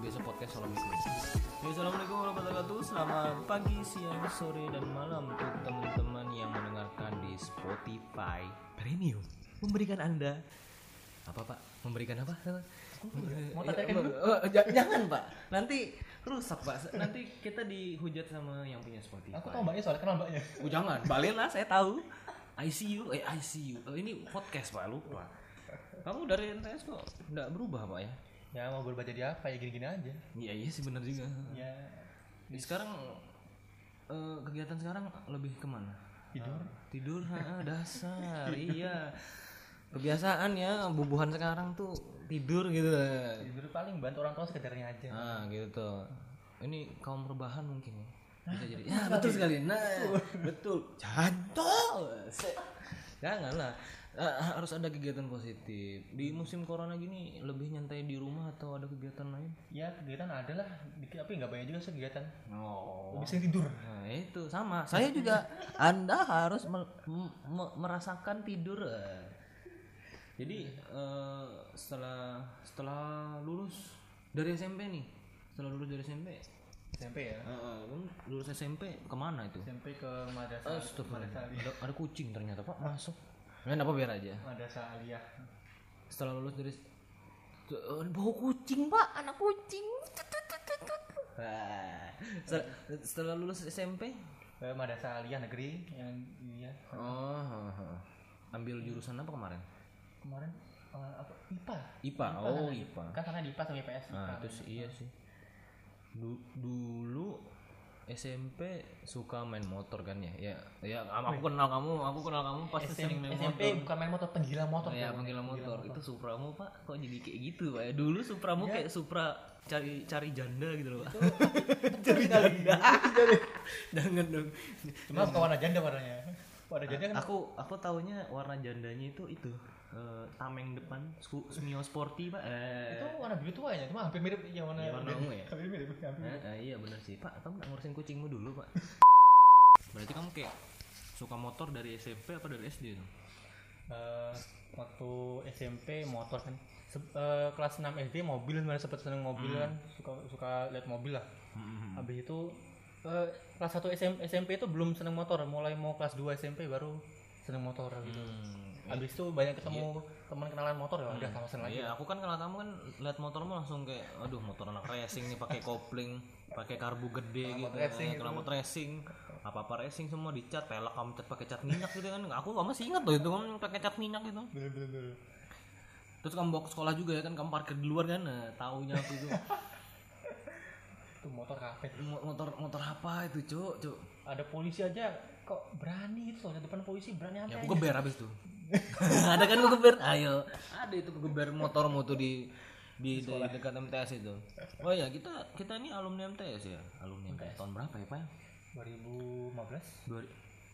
biasa podcast Assalamualaikum Ya, Assalamualaikum warahmatullahi wabarakatuh Selamat pagi, siang, sore, dan malam Untuk teman-teman yang mendengarkan di Spotify Premium Memberikan anda Apa pak? Memberikan apa? Mau tanya j- Jangan pak Nanti rusak pak Nanti kita dihujat sama yang punya Spotify Aku tahu mbaknya soalnya kenal mbaknya. Oh jangan, balik lah saya tahu. ICU, eh ICU. Oh, ini podcast pak lupa. Kamu dari NTS kok nggak berubah pak ya? Ya mau berubah jadi apa ya gini-gini aja. Iya iya sih benar juga. Ya Di sekarang eh, kegiatan sekarang lebih ke mana? tidur. Tidur, ha, dasar. iya. Kebiasaan ya bubuhan sekarang tuh tidur gitu. Tidur paling bantu orang tua sekedarnya aja. Nah gitu tuh. Ini kaum rebahan mungkin ya. Bisa jadi. Ya betul sekali. Nah, betul. Jantol. Janganlah. Eh, harus ada kegiatan positif. Di musim corona gini lebih nyantai di rumah atau ada kegiatan lain? Ya kegiatan ada lah, tapi nggak banyak juga sih kegiatan. Oh. Lebih sering tidur. Nah, itu sama. Saya juga Anda harus me- me- merasakan tidur. Jadi eh, setelah setelah lulus dari SMP nih, setelah lulus dari SMP, SMP ya. eh, kamu lulus SMP ke mana itu? SMP ke madrasah. Astagfirullah. Ada, ada kucing ternyata pak masuk. Ya apa biar aja. Madrasah aliyah. Setelah lulus dari Tuh, eh, bau kucing pak, anak kucing. Wah. Setelah, setelah lulus SMP, Ke madrasah aliyah negeri yang iya. Oh, ambil jurusan apa kemarin? Kemarin eh, apa? IPA. IPA. Oh, IPA. Kan sana di IPA sama IPS. Nah, itu sih iya sih. Du- dulu SMP suka main motor kan ya? Ya, ya aku kenal kamu, aku kenal kamu pasti sering main SMP motor. bukan main motor, penggila motor. Ya, penggila motor. Itu Supramu, Pak. Kok jadi kayak gitu, Pak? ya? Dulu Supramu kayak Supra cari cari janda gitu loh, Pak. cari janda. Jangan dong. Cuma bukan warna janda warnanya. Warna janda kan Aku aku taunya warna jandanya itu itu eh, tameng depan. Smio Sporty, Pak. Eh. itu warna biru tua ya, cuma hampir mirip yang warna Iya, warna ungu ya? Hampir mirip, hampir Eh, eh, iya bener sih. Pak kamu ngurusin kucingmu dulu pak? Berarti kamu kayak suka motor dari SMP apa dari SD tuh? Eh, waktu SMP motor kan. Se- eh, kelas 6 SD mobil sebenarnya sempet seneng mobil kan. Suka suka lihat mobil lah. Habis itu eh, kelas 1 SM, SMP itu belum seneng motor. Mulai mau kelas 2 SMP baru seneng motor gitu. Hmm, habis itu banyak ketemu teman kenalan motor ya udah sama seneng lagi. Iya aku kan kalau kamu kan lihat motormu langsung kayak aduh motor anak racing nih pakai kopling pakai karbu gede gitu racing eh, knalpot racing. Apa apa racing semua dicat pelek kamu cat pakai cat minyak gitu kan. Aku kamu masih ingat tuh itu kamu pakai cat minyak gitu bener bener bener. terus kamu bawa ke sekolah juga ya kan kamu parkir di luar kan? Nah, taunya aku itu itu motor kafe Mo- motor motor apa itu cuk? Cuk. Ada polisi aja kok berani itu soalnya depan polisi berani ya apa aku geber habis tuh ada kan aku geber? Ayo. Ada itu geber motormu tuh di di, di dekat MTS itu. Oh ya kita kita ini alumni MTS ya? Alumni MTS tahun berapa ya pak? 2015 Dua,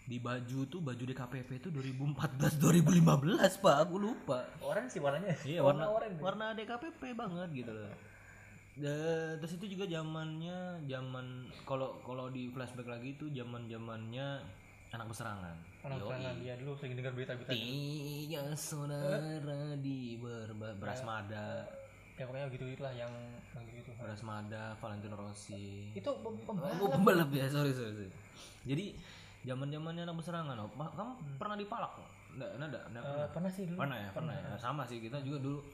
di baju tuh baju DKPP itu 2014 2015 pak. Aku lupa. Orange sih warnanya. Iya warna orange. warna DKPP banget gitu loh Da- terus itu juga zamannya zaman kalau kalau di flashback lagi itu zaman zamannya anak berserangan anak Yoi. serangan dia dulu sering dengar berita-berita Tiga saudara di berba Brasmada, ya pokoknya gitu gitulah yang gitu Brasmada, Valentino Rossi. itu pem- pembalap Oh, pembalap ya, sorry sorry. sorry. Jadi zaman zamannya anak berserangan, oh. Kamu pernah dipalak? Nggak, nggak, nggak, Eh, pernah sih dulu pernah ya, pernah ya. Sama sih kita juga dulu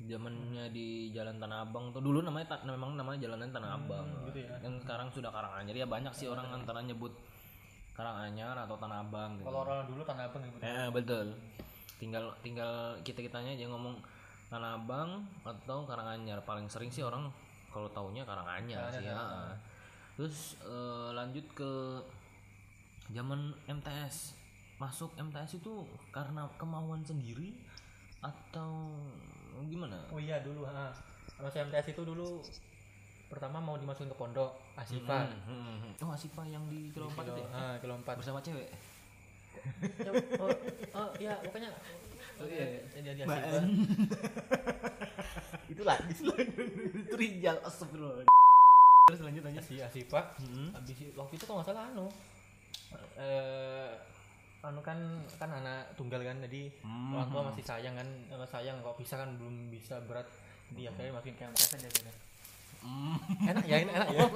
zamannya di Jalan Tanah Abang tuh dulu namanya ta- memang namanya Jalan Tanah Abang. gitu ya. Dan sekarang sudah Karanganyar ya banyak sih orang antara nyebut Karanganyar atau Tanah Abang gitu. kalau orang dulu tanah abang gitu Ya betul. Tinggal tinggal kita kitanya aja ngomong Tanah Abang atau Karanganyar. Paling sering sih orang kalau taunya Karanganyar sih ya. Terus eh, lanjut ke zaman MTS. Masuk MTS itu karena kemauan sendiri atau gimana? oh iya dulu ha masuk MTS itu dulu pertama mau dimasukin ke pondok Asifa Hmm, hmm. Oh Asifa yang di 4 itu ya? ah kilo empat Bersama cewek? Ya, oh, oh ya pokoknya oh, iya, jadi Asifa itu lagi itu Rijal astagfirullah. Terus lanjut lanjut. si Asifa Hmm. habis waktu itu kalau nggak salah anu eh anu kan kan anak tunggal kan jadi Hmm. orang tua masih sayang kan eh, sayang kok bisa kan belum bisa berat. Jadi akhirnya masukin ke MTS aja gitu enak ya enak, enak. Ya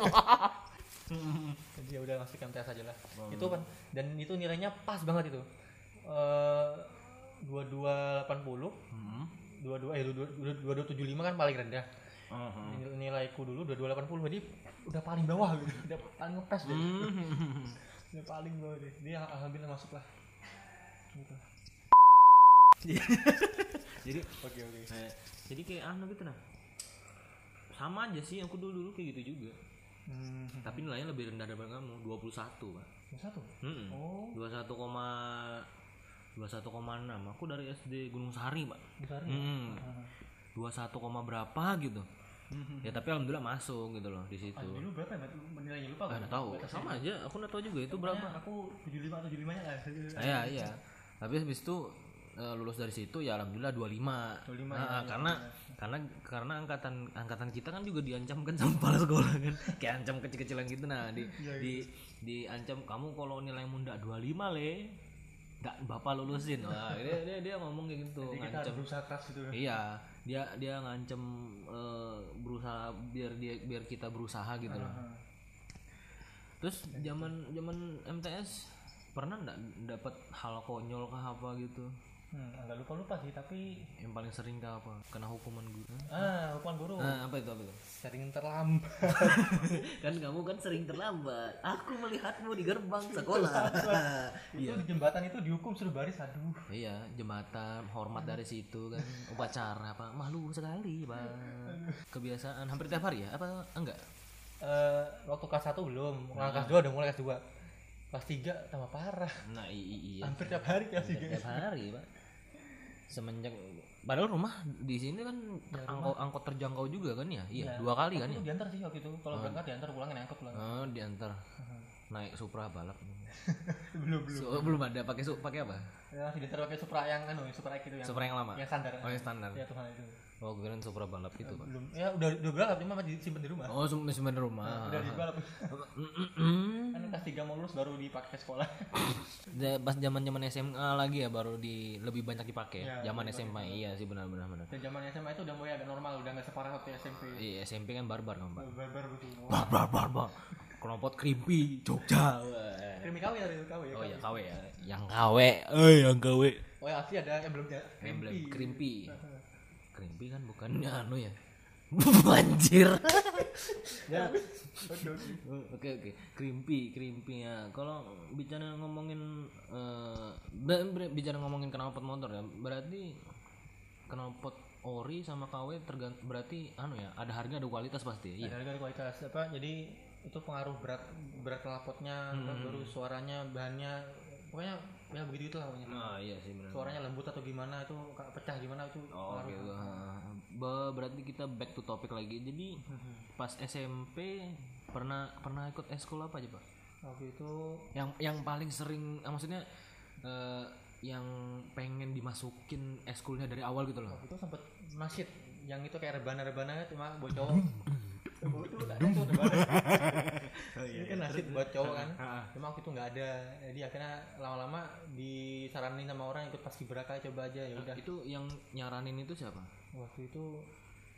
jadi ya udah masukkan tes aja lah. Itu kan dan itu nilainya pas banget itu. Eh, dua dua delapan puluh Hmm. dua dua eh dua dua tujuh lima kan paling rendah. Nil- nilaiku dulu dua dua delapan puluh jadi udah paling bawah gitu. Udah paling ngepes deh Hmm. udah paling bawah deh. Dia alhamdulillah masuk lah gitu. Jadi oke oke. eh, jadi kayak anu gitu nah sama aja sih aku dulu dulu kayak gitu juga. Hmm. tapi nilainya lebih rendah daripada kamu 21 pak. Yang satu? Mm-mm. oh. 21, 21,6 aku dari SD Gunung Sari pak. Besar Hmm. Ah. 21, koma berapa gitu Hmm. ya tapi alhamdulillah masuk gitu loh di situ. Ah, dulu berapa ya nilainya lupa Ah, nggak tahu. Sama aja aku nggak tahu juga itu Pokoknya berapa. aku 75 atau 75 nya lah iya iya. Tapi habis itu eh, lulus dari situ ya alhamdulillah 25 25, Nah, ya, karena karena karena angkatan angkatan kita kan juga diancamkan sama kepala sekolah kan. Kayak ancam kecil-kecilan gitu. Nah di Iya, di diancam kamu kalau nilai muda 25 le nggak bapak lulusin. Wah dia, dia dia ngomong kayak gitu jadi kita ngancam. harus berusaha keras gitu. Iya dia dia ngancem eh, berusaha biar dia biar kita berusaha gitu loh Ah. terus zaman zaman MTS pernah nggak dapat hal konyol kah apa gitu Hmm, agak lupa lupa sih tapi yang paling sering kah apa? Kena hukuman guru? Ah hukuman guru. Nah apa itu apa itu? Sering terlambat. Kan kamu kan sering terlambat. Aku melihatmu di gerbang sekolah. Itu di jembatan itu dihukum suruh baris aduh. Iya jembatan hormat dari situ kan. Upacara apa malu sekali bang kebiasaan hampir tiap hari ya? Apa enggak? Eh, waktu kelas 1 belum. Kelas 2 udah mulai kelas 2 kelas 3 tambah parah. Nah iya. Hampir tiap hari kelas Hampir 3 tiap hari pak semenjak padahal rumah di sini kan angkot angkot terjangkau juga kan ya? Iya dua kali kan ya? itu diantar sih waktu itu. Kalau berangkat diantar pulangin angkot pulang oh diantar. Naik supra balap. Belum belum. So, belum ada. Pakai su pakai apa? Ya diantar pakai supra yang anu supra X itu yang supra yang lama? yang standar. Oh yang standar. Ya Tuhan itu oh kira supra balap gitu pak? Belum. Ya udah udah berangkat cuma masih disimpan di rumah. Oh sem- sebenarnya rumah. Udah di balap. Mm-mm. kan kelas 3 mau lulus baru dipakai sekolah. Pas zaman zaman SMA lagi ya baru di lebih banyak dipakai Ya, zaman SMA iya sih benar benar dan zaman SMA itu udah mulai agak normal udah nggak separah waktu SMP iya SMP kan barbar kan pak? Barbar betul. Barbar barbar kelompok krimpi Jogja. Krimi KW ya KW ya Oh ya KW ya. Yang KW. Eh yang KW. oh ya asli ada emblemnya Emblem krimpi krimpi. Kan bukannya anu ya. Banjir. ya oke oke. Krimpi, krimpi ya. Kalau bicara ngomongin eh ber- bicara ngomongin knalpot motor ya, berarti knalpot ori sama KW tergant berarti anu ya, ada harga ada kualitas pasti. Iya. Ada harga kualitas apa jadi itu pengaruh berat berat knalpotnya terus baru suaranya bahannya pokoknya ya begitu itulah pokoknya Nah, iya sih benar. suaranya lembut atau gimana itu pecah gimana itu Oh, pengaruh. gitu. Ba- berarti kita back to topic lagi. Jadi pas SMP pernah pernah ikut eskul apa aja, Pak? waktu itu Yang yang paling sering ah, maksudnya eh, yang pengen dimasukin eskulnya dari awal gitu loh. waktu itu sempet nasyid yang itu kayak rebana-rebana cuma buat cowok Oh, itu ada itu rebana ini kan nasyid buat cowok kan. Cuma waktu itu nggak ada. Jadi akhirnya lama-lama disaranin sama orang ikut pas kibraka coba aja ya udah. Itu yang nyaranin itu siapa? waktu itu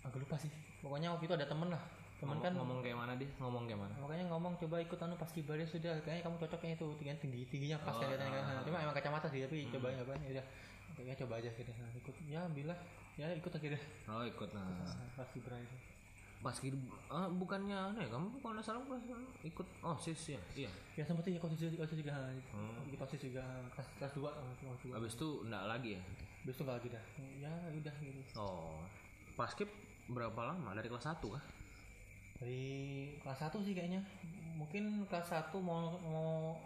agak lupa sih. Pokoknya waktu itu ada temen lah. Temen Ngomong, kan ngomong kayak mana dia? Ngomong kayak mana? makanya ngomong coba ikut anu pas kibarnya sudah. Kayaknya kamu cocoknya itu tinggi tinggi tingginya pas Oh, kayaknya kan. cuma emang kacamata sih tapi Hmm. coba ya kan ya udah. Kayaknya coba aja gitu nah, ikut. Ya bila ya ikut akhirnya. Oh, ikut nah. Nah, pas kibra itu Pas kid ah, bukannya aneh, kamu kalau nggak salah pas ikut oh sis ya. Iya. ya sempat ya kosis juga Hmm. ikut juga kelas kelas dua kelas dua Habis itu enggak lagi ya. besok nggak lagi dah ya udah gitu Oh. Pas skip berapa lama? Dari kelas 1 kah? dari kelas satu sih kayaknya mungkin kelas satu mau mau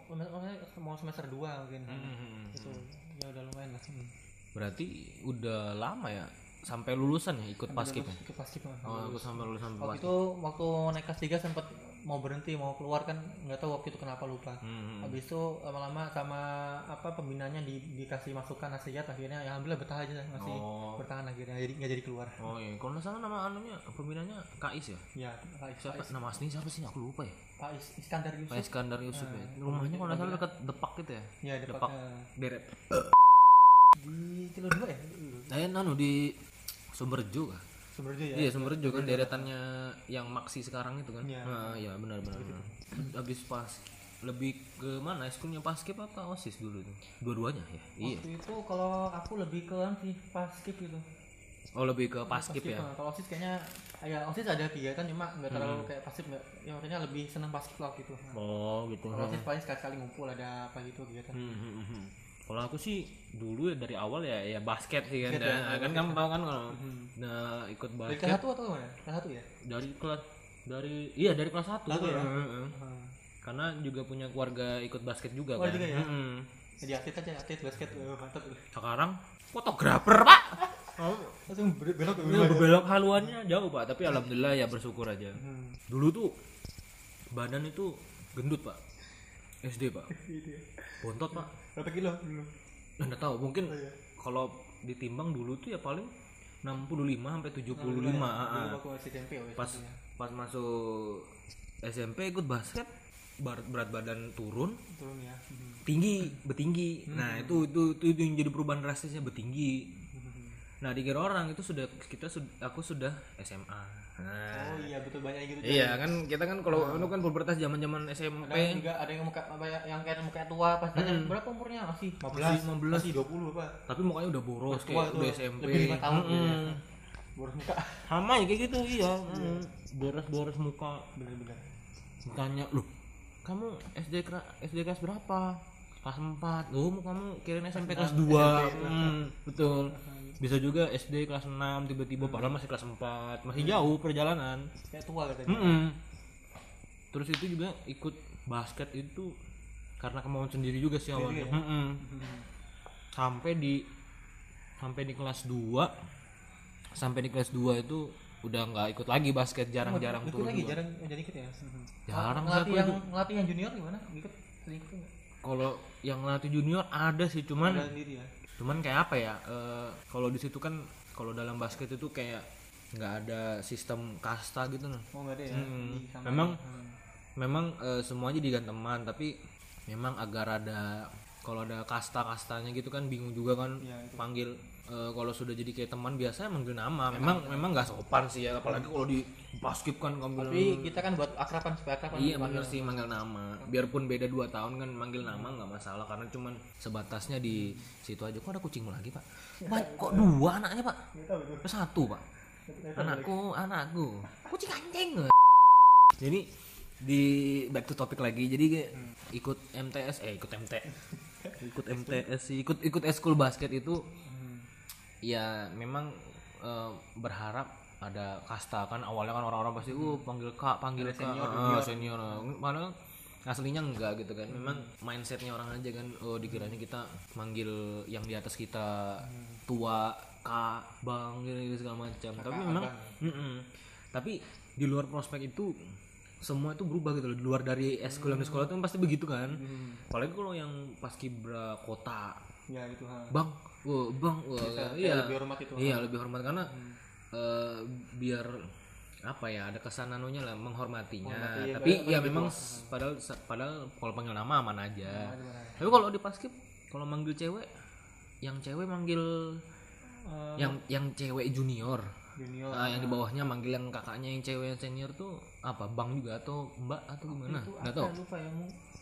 mau semester dua mungkin Hmm. itu ya udah lumayan lah Hmm. Berarti udah lama ya sampai lulusan ya ikut pas skip ya? ikut pas skip Oh, aku sampai lulusan waktu itu waktu naik kelas 3 sempet mau berhenti mau keluar kan nggak tahu waktu itu kenapa lupa Hmm. habis itu lama-lama sama apa pembinanya di, dikasih masukan nasihat akhirnya ya alhamdulillah betah aja masih Oh. bertahan akhirnya jadi nggak jadi keluar Oh iya, kalau nggak salah nama anunya pembinanya Kais ya? ya Pak Is, Siapa? Nama aslinya siapa sih? Aku lupa ya. Pak Is, Iskandar Pak Yusuf Iskandar Yusuf ya. Rumahnya kalau nggak salah dekat Depak gitu ya. ya Depak depak Deret. di kilo dua ya Nah, anu di Sumberjo kah? Sumberjo ya Iya Sumberjo kan deretannya yang Maxi sekarang itu kan. Iya. Nah, iya benar benar. benar. Habis pas lebih ke mana? Eskulnya paskib apa osis dulu tuh? Dua-duanya ya. Iya. waktu itu kalau aku lebih ke sih pas skip gitu Oh lebih ke paskib ya. nah, kalau osis kayaknya ya osis ada kegiatan cuma nggak Hmm. terlalu kayak pasif nggak ya makanya lebih seneng pas skip lah gitu Oh gitu. kalau osis paling sekali sekali ngumpul ada apa gitu kegiatan Hmm, hmm, hmm, hmm. Kalau aku sih dulu ya dari awal ya ya basket sih kan. Basket ya, Nah, kan kamu tahu kan kalau nah ikut dari basket kelas satu atau mana kelas satu ya dari kelas dari iya dari kelas satu. Satu ya? Heeh. Hmm. Karena juga punya keluarga ikut basket juga Oh, kan. juga ya? Mm-mm. jadi atlet aja atlet basket oh, mantap Sekarang fotografer pak. langsung ber- belok Iya, berbelok haluannya jauh pak, tapi alhamdulillah ya bersyukur aja. Hmm. Dulu tuh badan itu gendut pak, SD pak, bontot pak. berapa kilo dulu Anda tahu mungkin Oh, iya. kalau ditimbang dulu tuh ya paling 65 sampai 75 Dulu ah, ah. waktu masih SMP Pas ya. pas masuk SMP ikut basket berat, berat badan turun turun ya Hmm. tinggi betinggi nah itu, itu itu itu yang jadi perubahan drastisnya betinggi nah dikira orang itu sudah kita aku sudah SMA nah oh iya betul banyak gitu iya kan kita kan kalau itu kan pubertas zaman zaman ada SMP yang juga ada yang muka apa ya, yang kayak muka tua pas tanya berapa umurnya? Masih 15 15. masih 20 apa. Tapi mukanya udah boros tua kayak tuh udah SMP lebih lima tahun gitu ya. Boros muka. Sama ya kayak gitu iya. Mm. boros-boros muka. Bener-bener. Ditanya loh kamu SD SD kelas berapa? Kelas 4 loh kamu kirain SMP kelas 2 hmm, betul bisa juga SD kelas 6 tiba-tiba padahal masih kelas 4 masih jauh perjalanan. Kayak tua katanya. Mm-mm. terus itu juga ikut basket itu karena kemauan sendiri juga sih awalnya. Ya? Mm-mm. sampai di sampai di kelas 2 sampai di kelas 2 itu udah nggak ikut lagi basket jarang-jarang ikut turun lagi juga. jarang jadi ikut ya? Jarang sih ngelatih yang ngelatih yang junior gimana? Ikut sering ikut kalau yang latih junior ada sih cuman ada sendiri ya cuman kayak apa ya eh, kalau di situ kan kalau dalam basket itu kayak nggak ada sistem kasta gitu nah oh ada ya Hmm. Memang ya. Hmm. memang eh, semuanya diganti teman tapi memang agar ada kalau ada kasta-kastanya gitu kan bingung juga kan itu. panggil eh, kalau sudah jadi kayak teman biasanya manggil nama memang memang nggak sopan sih ya apalagi kalau di basket kan kamu tapi kita kan buat akraban supaya akraban Iya bener sih manggil nama. Biarpun beda 2 tahun kan manggil nama nggak masalah karena cuman sebatasnya di situ aja. Kok ada kucingmu lagi pak? Pak kok dua anaknya pak? Satu pak. Anakku anakku. Kucing anjing. Jadi di back to topic lagi. Jadi kayak ikut MTS eh ikut MT ikut MTS ikut ikut eskul basket itu ya memang eh, berharap ada kasta kan. Awalnya kan orang-orang pasti uh panggil kak panggil kak. senior, senior. padahal aslinya enggak gitu kan. Memang mindsetnya orang aja kan. Oh dikiranya kita manggil yang di atas kita tua kak bang gitu, segala macam. Tapi memang Mm-mm. tapi di luar prospek itu semua itu berubah gitu loh. Di luar dari eskul yang di sekolah itu kan pasti begitu kan. Apalagi kalau yang pas kibra kota ya itu ha. bang wah bang wah Kayak iya. lebih hormat itu iya lebih hormat karena eh, biar apa ya ada kesan anunya lah menghormatinya. Menghormati, ya, tapi ya memang s- padahal padahal kalau panggil nama aman aja. Gimana? tapi kalau di paskib kalau manggil cewek yang cewek manggil Eh, yang yang cewek junior junior. Ah, yang di bawahnya manggil yang kakaknya yang cewek yang senior tuh apa? Bang juga atau mbak atau gimana? nggak tahu. lupa ya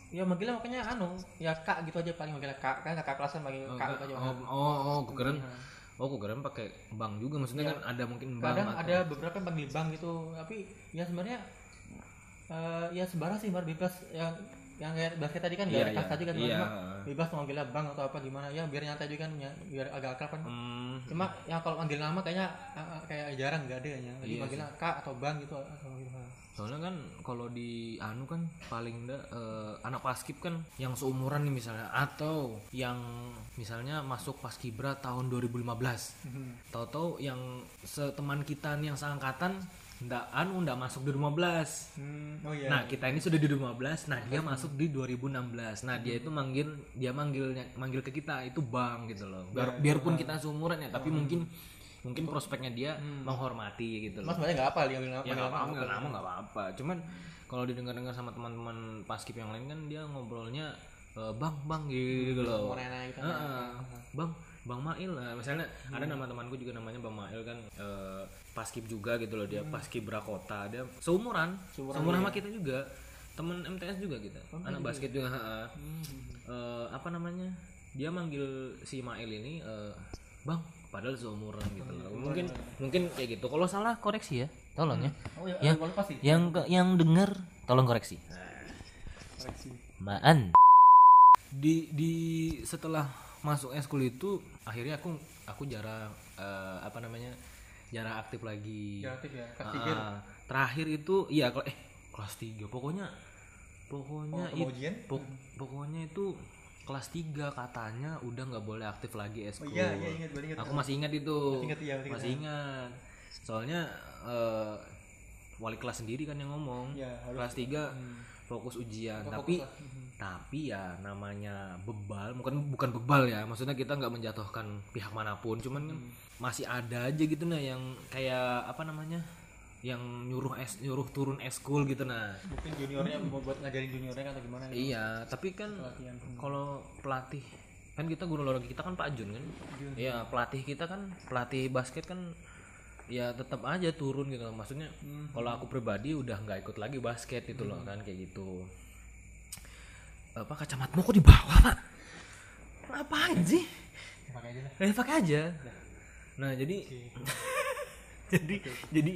ya manggilnya makanya anu ya kak gitu aja paling manggilnya kak kan kakak kelas kan manggil kak gitu aja. Oh oh oh gue keren. Oh gue keren pakai bang juga. Maksudnya kan ada mungkin bang kadang atau- ada beberapa yang panggil bang gitu. Tapi ya sebenarnya eh, ya sebarang sih bar bebas. Yang yang kayak basket tadi kan gak ada kas iya. tadi kan Iya. cuma bebas mau manggilnya bang atau apa gimana. Ya biar nyantai juga kan ya, biar agak akrab kan. Hmm, cuma yang kalau manggil nama kayaknya eh, eh, kayak jarang nggak ada ya jadi Iya manggilnya kak atau bang gitu atau gitu soalnya kan kalau di anu kan paling enggak eh, anak paskib kan yang seumuran nih misalnya atau yang misalnya masuk paskibra tahun 2015 tahu-tahu yang seteman kita nih yang seangkatan ndak anu ndak masuk di 2015 hmm, oh iya. Nah, kita ini sudah di 2015, nah dia masuk di 2016. Nah, dia itu manggil dia manggilnya manggil ke kita itu Bang gitu loh. Biar, biarpun kita seumuran ya, tapi mungkin mungkin prospeknya dia menghormati gitu mas loh. sebenarnya nggak apa dia manggil Ya manggil nggak nama nggak apa-apa. Cuman kalau didengar-dengar sama teman-teman paskib yang lain kan dia ngobrolnya "Eh, Bang, Bang gitu loh. nanya gitu Heeh. Bang, Bang Mail lah. Misalnya ada nama temanku juga namanya Bang Mail kan. Eh, paskib juga gitu loh dia paskib Brakota dia seumuran. Seumuran sama kita juga. Temen MTS juga kita anak basket juga ha-ha. Eh, apa namanya? Dia manggil si Mail ini eh, Bang padahal seumuran gitu loh. Mungkin mungkin kayak gitu. Kalau salah koreksi ya. Tolong ya. Oh ya, yang ya. yang yang dengar tolong koreksi. Koreksi. Maan di di setelah masuk eskul itu akhirnya aku aku jarang eh, apa namanya jarang aktif lagi. Ya aktif ya? Kelas tiga terakhir itu iya kalau eh kelas 3 pokoknya pokoknya Oh, it- ujian? pok- pokoknya itu kelas 3 katanya udah nggak boleh aktif lagi oh eskul. iya iya ingat ingat. Aku masih ingat itu. Masih ingat, iya, masih ingat. masih ingat. soalnya eh, wali kelas sendiri kan yang ngomong. Iya, harus- kelas 3 fokus ujian. Fokus tapi lah. Tapi ya namanya bebal bukan bukan bebal ya. Maksudnya kita nggak menjatuhkan pihak mana pun. Cuman kan masih ada aja gitu nah yang kayak apa namanya yang nyuruh es nyuruh turun eskul gitu nah. Mungkin juniornya mau buat ngajarin juniornya kan atau gimana gitu. Iya tapi kan kalau pelatih kan kita guru olahraga kita kan Pak Jun kan? Iya pelatih kita kan pelatih basket kan ya tetap aja turun gitu. Maksudnya kalau aku pribadi udah nggak ikut lagi basket itu loh kan kayak gitu apa kacamatamu kok di bawah pak? Ngapain sih? Ya, pakai aja lah. Eh pakai aja. Nah. Jadi jadi jadi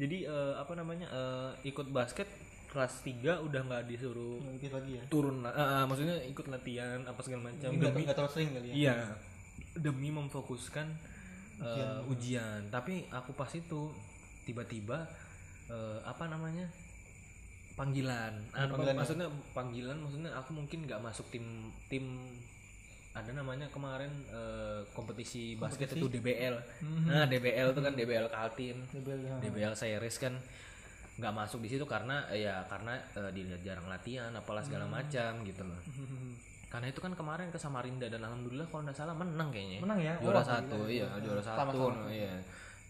jadi eh, apa namanya eh, ikut basket kelas 3 udah nggak disuruh ikut lagi ya? turun. Eh, eh, maksudnya ikut latihan apa segala macam. Demi nggak terlalu sering kali ya? Iya. Demi memfokuskan eh, ujian. Tapi aku pas itu tiba-tiba eh, apa namanya panggilan. Panggilan ya? maksudnya panggilan maksudnya aku mungkin nggak masuk tim tim ada namanya kemarin eh, kompetisi basket itu DBL. Nah, DBL itu kan DBL Kaltim. Double, ya. DBL Series kan nggak masuk di situ karena eh, ya karena eh, dilihat jarang latihan apalah segala macam gitu loh. Karena itu kan kemarin ke Samarinda dan alhamdulillah kalau nggak salah menang kayaknya. Menang ya? Juara Oh, satu, iya juara satu, iya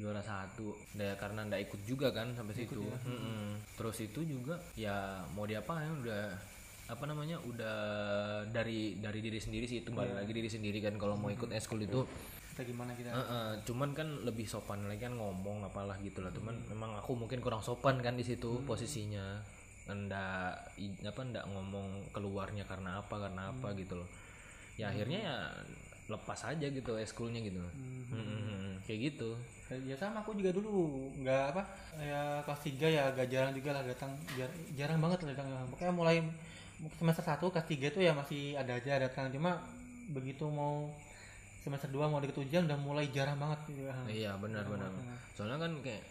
juara satu. Ya karena nggak ikut juga kan sampai situ. ya. Mm-mm. Terus itu juga ya mau diapain udah apa namanya udah dari dari diri sendiri sih itu balik lagi diri sendiri kan kalau mau ikut eskul itu. Kita gimana kita? Heeh, cuman kan lebih sopan lagi kan ngomong apalah gitu lah. Cuman memang aku mungkin kurang sopan kan di situ posisinya. Ndak apa ndak ngomong keluarnya karena apa karena apa gitu loh. Ya akhirnya ya lepas aja gitu eskulnya gitu. Mm-mm, kayak gitu ya sama aku juga dulu. Nggak apa ya kelas 3 ya agak jarang juga lah datang. Jar- jarang banget lah datang. Makanya mulai semester 1 kelas 3 itu ya masih ada aja datang. Cuma begitu mau semester 2 mau deket ujian udah mulai jarang banget. Gitu ya. iya benar. benar soalnya kan kayak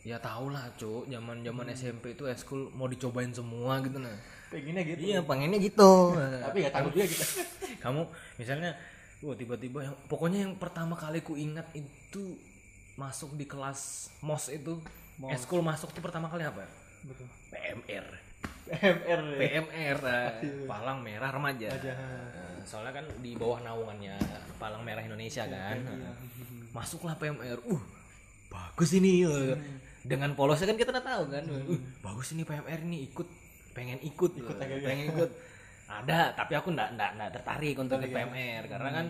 ya tau lah cuk zaman zaman SMP itu eskul mau dicobain semua gitu nah. Pengennya gitu. Iya pengennya gitu. Tapi ya takut juga kita kamu misalnya wah tiba-tiba yang pokoknya yang pertama kali ku ingat itu masuk di kelas mos itu eskul masuk tuh pertama kali apa? Betul. PMR MR ya? PMR eh, Palang Merah Remaja. Aja. Eh, soalnya kan di bawah naungannya Palang Merah Indonesia kan. masuklah PMR uh bagus ini eh. dengan polosnya kan kita udah tahu kan uh, bagus ini PMR ini ikut pengen ikut, eh, pengen ikut. Ada tapi aku ndak ndak ndak tertarik untuk ikut PMR karena kan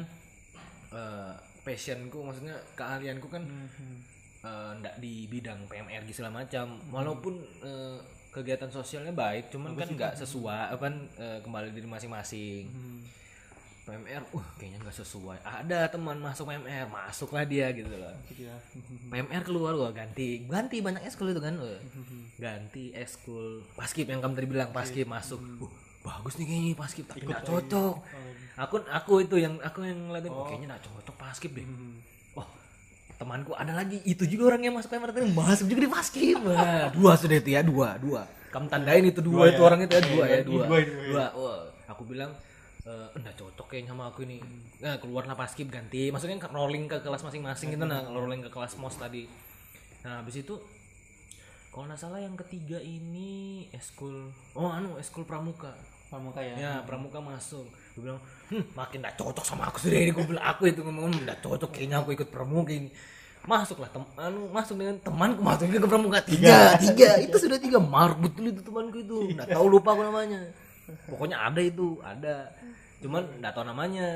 eh, passionku maksudnya keahlianku kan eh, ndak di bidang PMR gitu segala macam. Walaupun eh, kegiatan sosialnya baik cuman kan nggak sesuai apa eh, kembali diri masing-masing. PMR uh kayaknya nggak sesuai. Ada teman masuk PMR masuklah dia gitu loh. Gitu ya. PMR keluar gua ganti. Ganti banyak eskul itu kan wah. ganti eskul paskib yang kamu tadi bilang paskib masuk. Uh, bagus nih kayaknya paskib tapi nggak cocok. Aku aku itu yang aku yang ngeliatin "Oh, kayaknya nggak cocok paskib deh. Oh temanku ada lagi. Itu juga orang yang masuk tadi masuk juga di paskib Wah, dua sudah itu ya dua dua. Kamu tandain itu dua, itu orang itu ya dua ya dua. Dua itu, ya. dua. Wah aku bilang eh enggak cocok kayaknya sama aku ini. Nah keluarlah paskib ganti. Maksudnya rolling ke kelas masing-masing gitu nah rolling ke kelas mos tadi. Nah habis itu kalau nggak salah yang ketiga ini eskul. Oh anu eskul pramuka. Pramuka ya. Ya pramuka masuk gue bilang hmm, makin nggak cocok sama aku sendiri. Gue bilang aku itu ngomong "Hmm, nggak cocok kayaknya aku ikut pramuka ini. Masuklah tem anu masuk dengan temanku masuk ke pramuka. Tiga tiga. itu sudah tiga mark betul itu temanku itu. Nggak tahu lupa aku namanya. Pokoknya ada itu ada. Cuman nggak tahu namanya.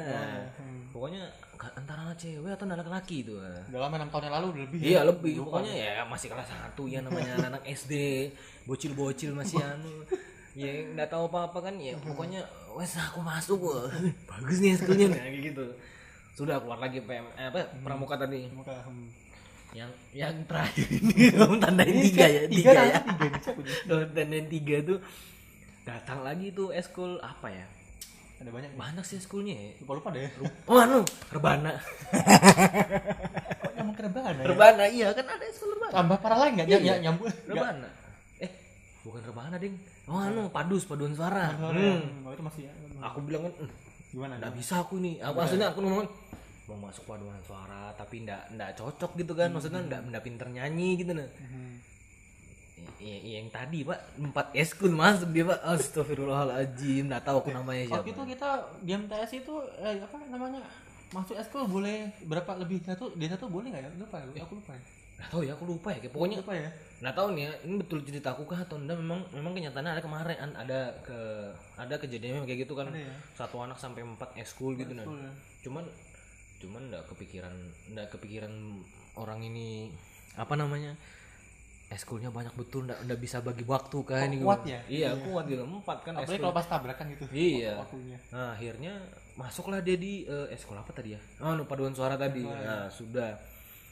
Pokoknya antara anak cewek atau anak laki itu. Udah lama enam tahun yang lalu udah lebih iya lebih. Pokoknya ya masih kelas satu ya namanya anak SD bocil-bocil masih anu ya nggak tahu apa-apa kan ya pokoknya wes aku masuk wah. bagus nih eskulnya nih kayak gitu. Sudah keluar lagi PM eh, apa pramuka tadi. Muka, hmm. yang yang terakhir ini kamu tandain tiga ya tiga, tiga ya. tiga tandain tiga tuh datang lagi tuh eskul apa ya? Ada banyak banyak sih eskulnya. Ya lupa lupa deh. Oh anu rebana. Kok nyambung ke rebahan ya? Rebana iya kan ada eskul rebana. Tambah parah lagi nggak? Iya. ya, nyambung rebana. Eh bukan rebana ding oh anu padus paduan suara. Hmm. hmm. Oh, itu masih aku bilang kan "Eh, gimana nggak bisa aku nih apa maksudnya? Aku ngomong mau masuk paduan suara tapi ndak ndak cocok gitu kan. Maksudnya ndak ndak pinter nyanyi gitu nah Hmm. Iya, iya, yang tadi pak. Empat eskul masuk dia pak. Astagfirullahaladzim nggak tahu aku namanya siapa. waktu itu kita di MTS itu eh, apa namanya masuk eskul boleh berapa lebih satu dia satu boleh nggak ya? Lupa ya aku lupa ya. Nggak tahu ya aku lupa ya. Pokoknya lupa ya nggak tahu nih ya ini betul cerita aku kah atau enggak memang memang kenyataannya ada kemarin ada ke ada kejadiannya kayak gitu kan ya? satu anak sampai empat eskul gitu nah ya. cuman cuman nggak kepikiran nggak kepikiran orang ini apa namanya eskulnya banyak betul nggak nggak bisa bagi waktu kan Oh, gitu. kuat ya? iya kuat gitu empat kan apalagi kalau pas tabrakan gitu Iya. waktunya nah akhirnya masuklah dia di eh, eskul apa tadi ya oh no, paduan suara tadi nah sudah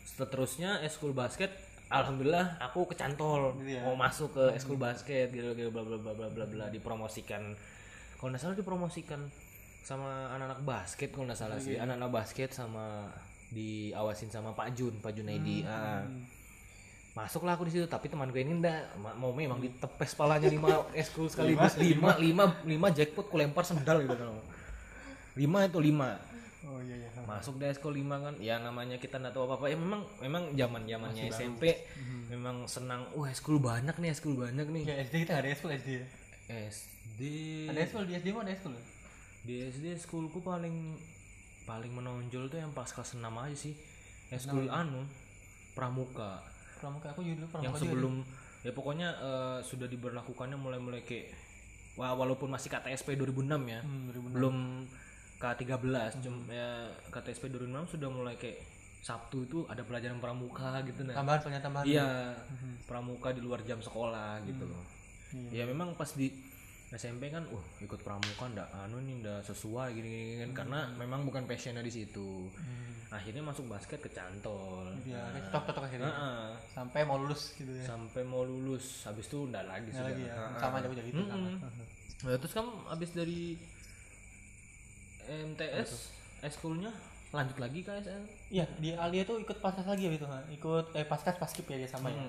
seterusnya eskul basket alhamdulillah aku kecantol. Gitu ya. mau masuk ke eskul basket gitu gitu bla bla bla bla bla bla dipromosikan. Kalau nggak salah dipromosikan sama anak-anak basket kalau nggak salah sih. Anak-anak basket sama diawasin sama Pak Jun Pak Junaidi ah. masuklah aku di situ tapi teman gue ini ndak. Ma- mau memang ditepes palanya lima eskul sekaligus. Lima lima lima jackpot ku lempar sendal gitu. Lima itu lima oh iya iya. Masuk deh eskul lima kan. Ya namanya kita nggak tahu apa apa ya memang memang zaman zamannya SMP memang senang wah eskul banyak nih eskul banyak nih. Kayak SD kita ada eskul SD ya? SD ada eskul di SD mah ada eskul ya? di SD eskulku paling paling menonjol tuh yang pas kelas 6 aja sih. Eskul anu pramuka. Pramuka aku juga dulu yang pramuka juga sebelum ya pokoknya eh, sudah diberlakukannya mulai-mulai kayak wah walaupun masih KTSP 2006 ya. Hmm, 2006. belum K13 cuma ya KTSP 2006 sudah mulai kayak Sabtu itu ada pelajaran pramuka gitu nah tambahan soalnya tambahan. Iya pramuka di luar jam sekolah gitu loh. Iya. ya memang pas di SMP kan uh ikut pramuka ndak anu nih ndak sesuai gini, gini kan karena memang bukan passionnya di situ. Akhirnya masuk basket kecantol ya cocok cocok akhirnya. Heeh. sampai mau lulus gitu ya. Sampai mau lulus habis itu ndak lagi Nggak sudah. lagi ya. Sama aja udah gitu sama. Nah, terus kamu habis dari MTS eskulnya lanjut lagi ke SN iya di Alia tuh ikut paskas lagi ya itu ha? ikut eh paskas paskip ya dia sama ya.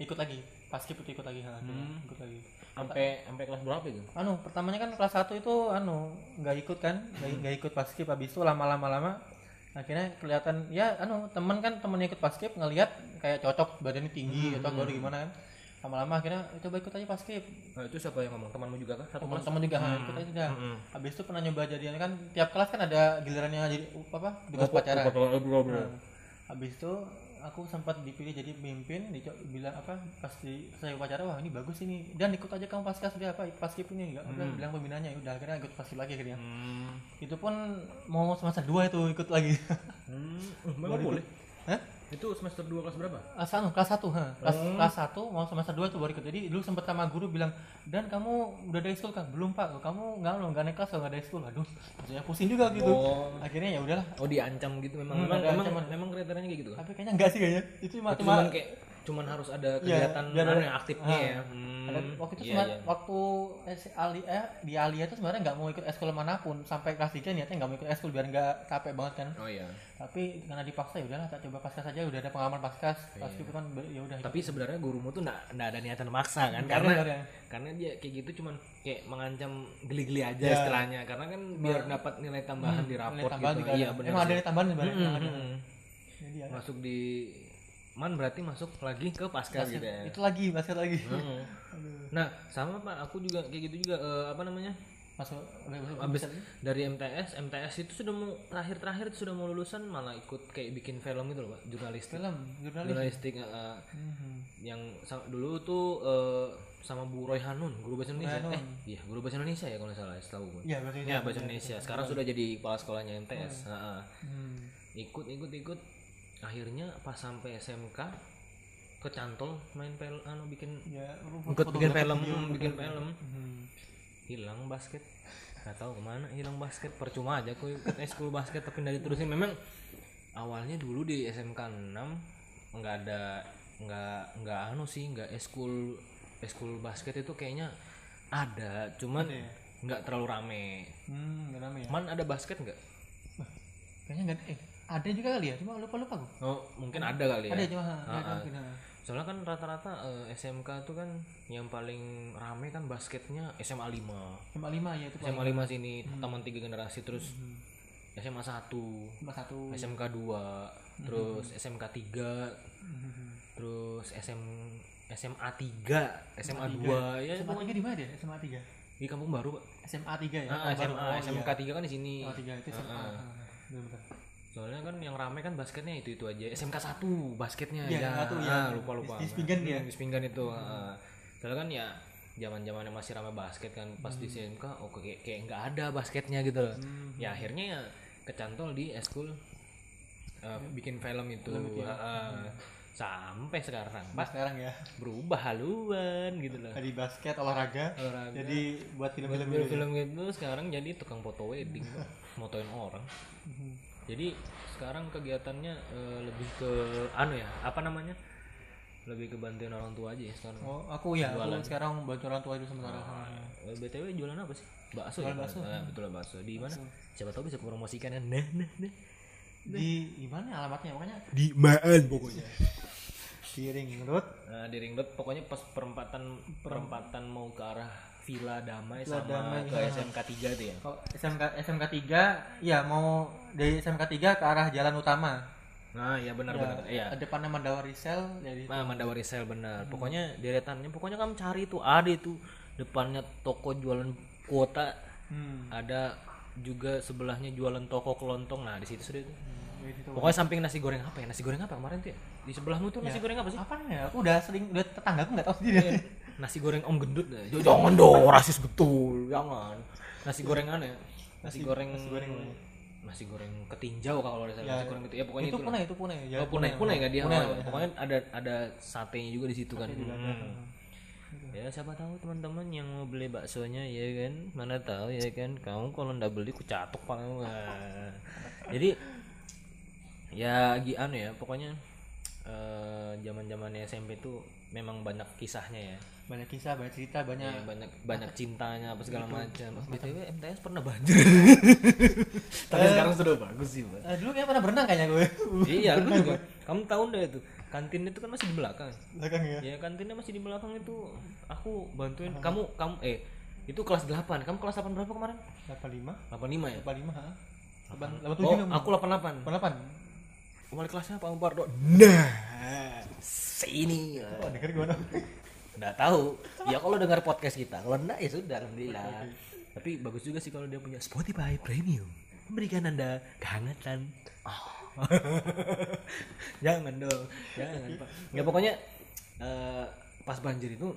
Ikut lagi paskip itu ikut lagi ha, akhirnya. ikut lagi. Sampai sampai kelas berapa itu? Anu pertamanya kan kelas 1 itu anu nggak ikut kan nggak nggak ikut paskip habis itu lama-lama lama akhirnya kelihatan ya anu temen kan temennya ikut paskip ngelihat kayak cocok badannya tinggi cocok baru gimana kan lama-lama akhirnya coba ikut aja paskip nah, itu siapa yang ngomong? Temanmu juga kan satu kelas teman-teman juga ha, ikut aja. Dah habis itu pernah nyoba jadian kan tiap kelas kan ada gilirannya jadi apa tugas upacara Nah, habis itu aku sempat dipilih jadi pemimpin bilang apa pas di saya upacara wah ini bagus ini. Dan ikut aja kamu paskas dia apa paskip ini. Enggak apa bilang pembinanya ya udah akhirnya ikut paskip lagi akhirnya. Hmm. itu pun mau semester 2 itu ikut lagi. Hmm. Memang boleh? Hah? Itu semester 2 kelas berapa? Kelas anu kelas 1 ha. kelas kelas 1 mau semester 2 tuh baru ikut. Jadi dulu sempat sama guru bilang dan kamu udah ada ekskul kan belum pak. Kamu nggak lo nggak naik kelas nggak ada ekskul aduh saya pusing juga gitu. Oh. akhirnya ya udahlah. Oh diancam gitu memang. Hmm, memang memang, memang kriterianya kayak gitu kan tapi kayaknya enggak sih kayaknya. Itu cuma cuma kayak cuman harus ada kegiatan biar anu ada- yang aktifnya ah. ya. Hmm, Ada, waktu itu iya, semar- iya. waktu Ali, eh, di Alia itu sebenarnya nggak mau ikut eskul mana pun. Sampai kelas 3 niatnya nggak mau ikut eskul biar nggak capek banget kan. Oh iya. Tapi karena dipaksa ya udahlah tak coba paskas saja udah ada pengalaman paskas pas itu kan ya udah. Iya. tapi sebenarnya gurumu tuh nggak ada niatan maksa kan? Ada, karena ada. karena dia kayak gitu cuman kayak mengancam geli-geli aja Ya. istilahnya. Karena kan biar dapat nilai tambahan di Nilai raport tambahan gitu. iya benar emang ada nilai tambahan sebenarnya Mm, ada. mm, mm. jadi ya masuk di man berarti masuk lagi ke pasca gitu ya? Itu lagi basket lagi. Mm. nah sama pak. Aku juga kayak gitu juga eh, apa namanya? Masuk abis dari MTS MTS itu sudah mau terakhir terakhir itu sudah mau lulusan malah ikut kayak bikin film gitu loh pak. Jurnalistik. Film jurnalis jurnalistik eh, Mhm. yang sa- dulu tuh eh, sama Bu Roy Hanun guru bahasa Indonesia. Hanun. eh iya guru bahasa Indonesia ya kalau nggak salah setahu gue iya berarti ya bahasa Indonesia. Sekarang sudah jadi kepala sekolahnya MTS Heeh. Hmm. ikut ikut ikut akhirnya pas sampai SMK kecantol main pel anu bikin ya lu ikut bikin film video. bikin film. Hmm. hilang basket. Nggak tahu ke mana hilang basket. Percuma aja aku ikut eskul basket tapi nggak diterusin. Memang awalnya dulu di SMK 6 nggak ada nggak nggak anu sih nggak eskul eskul basket itu kayaknya ada cuman Ada ya? nggak terlalu rame. Hmm nggak rame ya? Man ada basket nggak? Kayaknya nggak eh ada juga kali ya cuma lupa lupa gue oh mungkin ada kali ya ada cuma Ah, ada ah. mungkin, ah. soalnya kan rata-rata eh, SMK tuh kan yang paling rame kan basketnya SMA 5 cuma lima ya itu SMA 5 sini taman tiga generasi terus SMA 1 cuma satu SMK 2 terus SMK 3 terus SM SMA 3 SMA 2 ya SMA tiga di mana dia SMA tiga di Kampung Baru Pak. SMA tiga ya Ah, Baru. SMA Oh, SMK iya. 3 kan di sini SMA tiga itu SMA Ah, ah. ah, bener-bener. Soalnya kan yang rame kan basketnya itu itu aja SMK 1 basketnya Iya, ya satu, ya. Ah, lupa lupa Di- Spingan dia. di Spingan itu ah. soalnya kan ya zaman zamannya masih rame basket kan pas di SMK oh kayak kayak nggak ada basketnya gitu loh Hmm. ya akhirnya ya kecantol di eskul eh, bikin film itu Ah, ah. sampai sekarang Pas sekarang ya berubah haluan gitu loh dari basket olahraga Olahraga. jadi buat film-film film gitu. film gitu sekarang jadi tukang foto wedding motoin orang Mhm. Jadi sekarang kegiatannya eh, lebih ke anu ya apa namanya lebih ke bantuin orang tua aja ya sekarang Oh, aku ya, Jualan. aku sekarang bantu orang tua itu sementara. Eh, btw jualan apa sih bakso Jualan ya bakso. Ah, betul lah bakso di mana siapa tahu bisa promosikan kan nah nah nah Di gimana alamatnya? Pokoknya di maan pokoknya di Ring Road. nah di ring road pokoknya pas perempatan perempatan mau ke arah Villa Damai Villa sama Damai, ke ya. SMK 3 tuh ya Kalau SMK SMK 3 ya mau dari SMK 3 ke arah jalan utama. nah ya benar Ya, benar iya Depannya Mandala Risel jadi Nah, Mandawari Sale benar. Pokoknya deretannya pokoknya kamu cari itu ada itu depannya toko jualan kuota, hmm. ada juga sebelahnya jualan toko kelontong. Nah, di situ sudah itu. situ. Pokoknya samping nasi goreng apa ya? Nasi goreng apa kemarin tuh ya? Di sebelahmu tuh nasi goreng apa sih? Apa ya? Aku udah sering udah tetangga aku nggak tahu sendiri. Nasi goreng Om Gendut. ya. Jangan dong, rasis betul. Jangan. Nasi goreng aneh. Nasi goreng nasi goreng ya? nasi goreng ketinjau kalau ada Ya, nasi goreng gitu ya pokoknya itu itu. punai itu punai ya. Oh, punai punai nggak dia? Punai, Oh, ya. Pokoknya ada ada satenya juga di situ kan. Hmm. Ya siapa tahu teman-teman yang mau beli baksonya ya kan mana tahu ya kan kamu kalau ndak beli ku catok paling Wah. Jadi ya gian ya pokoknya eh, zaman-zamannya SMP tuh memang banyak kisahnya ya. Banyak kisah, banyak cerita, banyak Ya, banyak banyak cintanya apa segala macam. BTW MTS pernah banjir. Tapi sekarang sudah bagus sih. Eh, dulu kayak pernah berenang kayaknya gue. iya, aku juga. Kamu tahu ndak itu? Kantin itu kan masih di belakang. Belakang ya. Ya kantinnya masih di belakang itu aku bantuin kamu kamu eh itu kelas 8. Kamu kelas 8 berapa kemarin? 85, 85 ya? 85, ha. 8 Oh, 87 aku 88. 88. Wali kelasnya Pak Umpardo. Nah, sini. Oh, denger gimana? Nggak tahu. Ya kalau dengar podcast kita, kalau enggak ya sudah alhamdulillah. Tapi bagus juga sih kalau dia punya Spotify Premium. Memberikan Anda kehangatan. Oh. jangan dong, jangan Pak. Ya pokoknya eh, pas banjir itu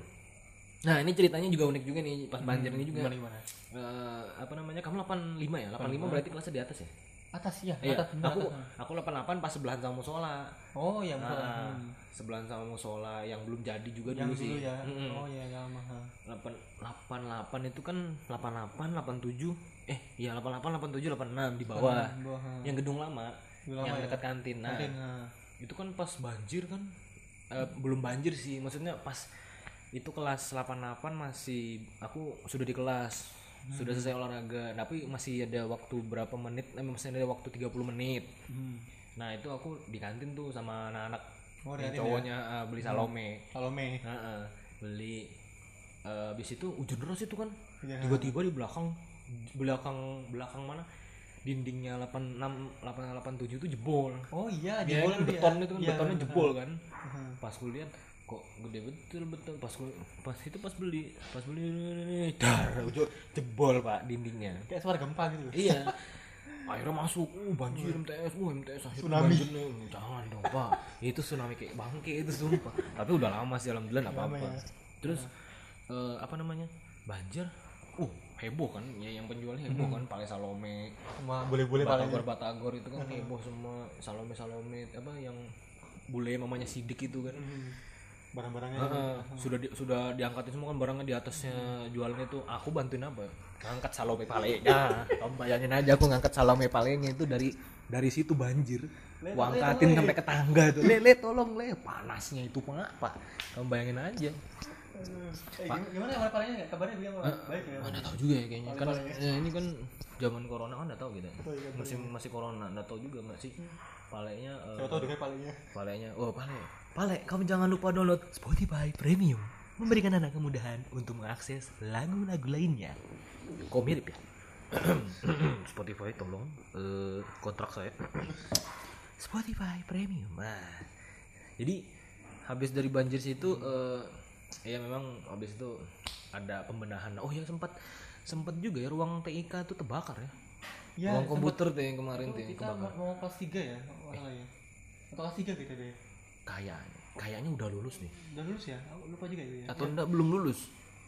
Nah, ini ceritanya juga unik juga nih pas banjir ini juga. Gimana gimana? Eh, apa namanya? Kamu 85 ya? 85 berarti kelasnya di atas ya? Atas ya, Iya. atas. Aku atas. aku 88 pas sebelahan sama musola. Oh, iya betul. Nah, Hmm. sebelahan sama musola yang belum jadi juga Yang dulu dulu sih. ya. Mm-mm. Oh iya, ha. 8 88 itu kan 88 87 eh iya 88 87 86 di bawah. Di bawah, ha. Yang gedung lama, Gedung lama yang ya. dekat kantin. Nah, Kantin, itu kan pas banjir kan eh, belum banjir sih. Maksudnya pas itu kelas 88 masih aku sudah di kelas. Sudah selesai olahraga, tapi masih ada waktu berapa menit, eh, masih ada waktu 30 menit. Hmm. Nah, itu aku di kantin tuh sama anak-anak Oh, yang ya? cowoknya eh, beli salome. Salome. Heeh, beli eh, habis itu hujan deras itu kan Iya. tiba-tiba di belakang belakang belakang mana dindingnya 86 887 itu jebol Oh iya, ya jebol kan dia. beton itu kan Iya, betonnya bener. jebol kan Aha. pas gue lihat kok gede betul betul. Pas pas itu pas beli pas beli dar je- jebol pak dindingnya. Kayak suara gempa gitu. iya. Akhirnya masuk. Uh banjir MTS uh MTS akhirnya Tsunami. banjir nih jangan dong pak. Itu tsunami kayak bangke itu sumpah. Tapi udah lama sih alhamdulillah Lama apa-apa. ya. terus eh, apa namanya? Banjir? Uh heboh kan ya yang penjualnya heboh kan pakai salome. Cuma boleh-boleh batagor batagor itu kan heboh semua. Salome salome apa yang bule mamanya sidik itu kan Barang-barangnya. Heeh, sudah di, sudah diangkatin semua kan barangnya di atasnya jualnya itu. Aku bantuin apa? Ngangkat salome palenya. Kamu bayangin aja aku ngangkat salome palenya itu dari dari situ banjir. Le, Gua le, angkatin tolong, sampai ke tangga tuh le le tolong le. Panasnya itu pak kamu bayangin aja. Eh, gimana, gimana kabar palingnya nggak? Kabarnya dia mau baik ya? mana tahu juga ya kayaknya. Kan ya, ini kan zaman corona kan nggak tahu gitu Oh, iya, masih masih corona nggak tahu juga masih palenya eh, Siapa tahu dengar palingnya. Palenya, oh Pale, Pale, kamu jangan lupa download Spotify Premium, memberikan anda kemudahan untuk mengakses lagu-lagu lainnya. Kok mirip ya? Spotify tolong eh, kontrak saya. Spotify Premium. Nah, jadi habis dari banjir situ, eh, ya memang habis itu ada pembenahan. Oh ya sempat sempat juga ya ruang TIK itu terbakar ya. Ya, ruang komputer tuh yang kemarin tuh yang kita kebakar. mau, kelas 3 ya, kalau nggak salah ya. Atau kelas 3 kita deh. Kayaknya, kayaknya udah lulus nih. Udah lulus ya? Aku lupa juga itu ya. atau enggak belum lulus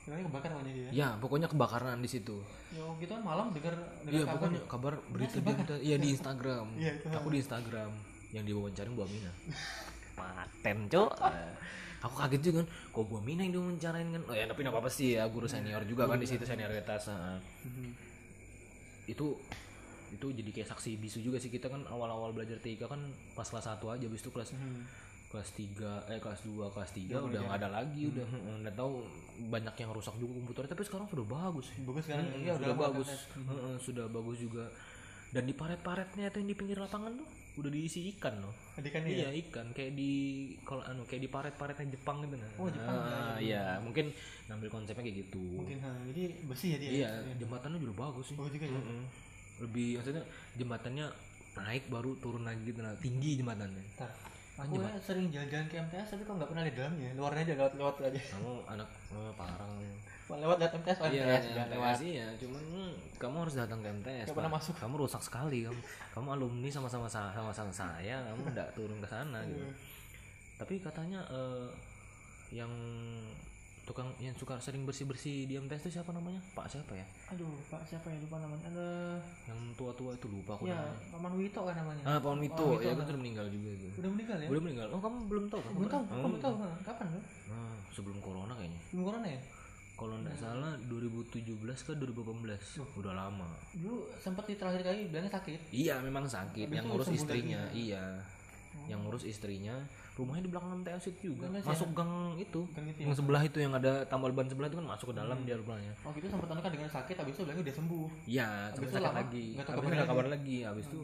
Kayaknya kebakar namanya dia. ya pokoknya kebakaran di situ Ya itu kan malam dengar dengar iya kabar pokoknya kabar berita dia kita iya di Instagram itu. aku di Instagram yang diwawancarin Bu Amina paten cok aku kaget juga kan kok Bu Amina yang diwawancarain kan oh ya tapi nggak apa-apa sih ya guru senior juga kan di situ senioritas nah. Mhm. itu itu jadi kayak saksi bisu juga sih. Kita kan awal-awal belajar TIK kan pas kelas 1 aja habis itu kelas Mhm. kelas 3 eh kelas 2 kelas 3 udah nggak ada lagi udah heeh, nggak tahu. Banyak yang rusak juga komputernya tapi sekarang sudah bagus. Bagus sekarang Hmm, iya sudah udah bagus. Heeh, sudah bagus juga. Dan di paret-paretnya itu yang di pinggir lapangan tuh udah diisi ikan loh. Ya. iya ikan. Kayak di kalau anu kayak di paret-paretnya Jepang gitu nah Oh, Jepang, Ah, iya. Mungkin ngambil konsepnya kayak gitu. Mungkin ha, jadi bersih ya dia. iya jembatannya juga bagus sih. Bagus juga ya. Heeh. Lebih maksudnya jembatannya naik baru turun lagi gitu nah tinggi jembatannya Ntar. Aku ya sering jalan-jalan ke MTS tapi kok nggak pernah di dalamnya. Luarnya aja lewat-lewat aja. kamu anak eh, parang Lewat lewat MTS, oh, Iya, MTS jangan lewat. MTS iya, cuman hmm, kamu harus datang ke MTS. Nggak pernah masuk. Kamu rusak sekali kamu. Kamu alumni sama-sama sa- sama-sama saya, kamu enggak turun ke sana gitu. Iya. Tapi katanya eh, yang tukang yang suka sering bersih-bersih di MTS itu siapa namanya? Pak siapa ya? Aduh, Pak siapa ya lupa namanya. Ada Yang tua-tua itu lupa aku ya namanya. Paman Wito kan namanya. Ah, Mito. Pak Ya Wito, kan sudah meninggal juga itu. Udah meninggal ya? Udah meninggal. Oh, kamu belum tahu kan? Belum tahu, Oh, kamu tahu ha, kapan kan? Nah, sebelum corona kayaknya. Belum corona ya? Kalau enggak salah 2017 ke 2018. Udah lama. Dulu sempat di terakhir kali bilangnya sakit. Iya memang sakit. Habis yang itu ngurus sembuh istrinya, iya. Yang ngurus istrinya, rumahnya di belakang MTS itu juga. MTS ya? Masuk gang itu. Gang itu ya? Yang sebelah itu yang ada tambal ban sebelah itu kan masuk ke dalam dia rumahnya. Oh gitu sempat kan dengan sakit habis itu bilangnya udah sembuh. Iya, sampai itu sakit lama, lagi. Habis itu kabar nggak kabar lagi. Habis itu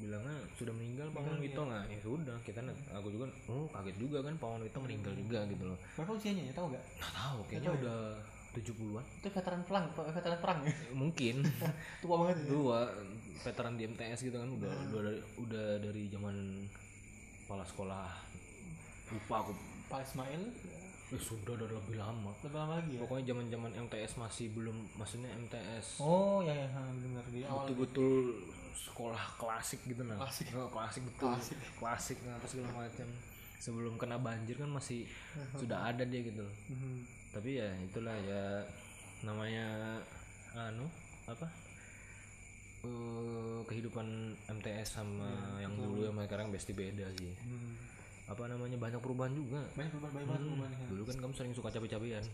bilangnya sudah meninggal Pak Meninggal, Wito nggak ya sudah kita aku juga oh kaget juga kan Pak Wito meninggal juga gitu loh Berapa usianya ya? Tahu nggak? nggak tahu kayaknya udah 70-an Itu veteran perang, veteran perang ya. mungkin Tua banget ya. dua veteran di MTS gitu kan udah udah dari udah dari zaman kepala sekolah lupa aku Pak Ismail eh, sudah udah lebih lama lebih lama lagi ya. pokoknya zaman zaman MTS masih belum maksudnya MTS Oh ya ya benar di awal. betul-betul sekolah klasik gitu nah Klasik. Oh, klasik betul Klasik. klasik nah, apa segala macam sebelum kena banjir kan masih sudah ada dia gitu Mhm. tapi ya itulah ya namanya anu apa eh kehidupan MTS sama yang dulu yang sekarang pasti beda sih Hmm. Apa namanya banyak perubahan juga. Banyak perubahan banyak banget perubahan ya. dulu kan kamu sering suka cabai-cabean